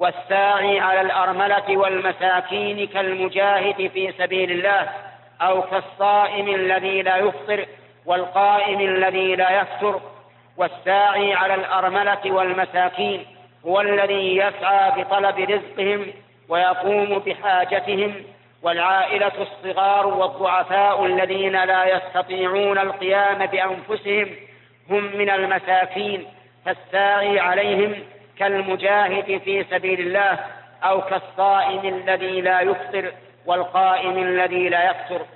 والساعي على الأرملة والمساكين كالمجاهد في سبيل الله أو كالصائم الذي لا يفطر والقائم الذي لا يفتر والساعي على الأرملة والمساكين هو الذي يسعى بطلب رزقهم ويقوم بحاجتهم. والعائلة الصغار والضعفاء الذين لا يستطيعون القيام بأنفسهم هم من المساكين فالساعي عليهم كالمجاهد في سبيل الله أو كالصائم الذي لا يفطر والقائم الذي لا يفطر.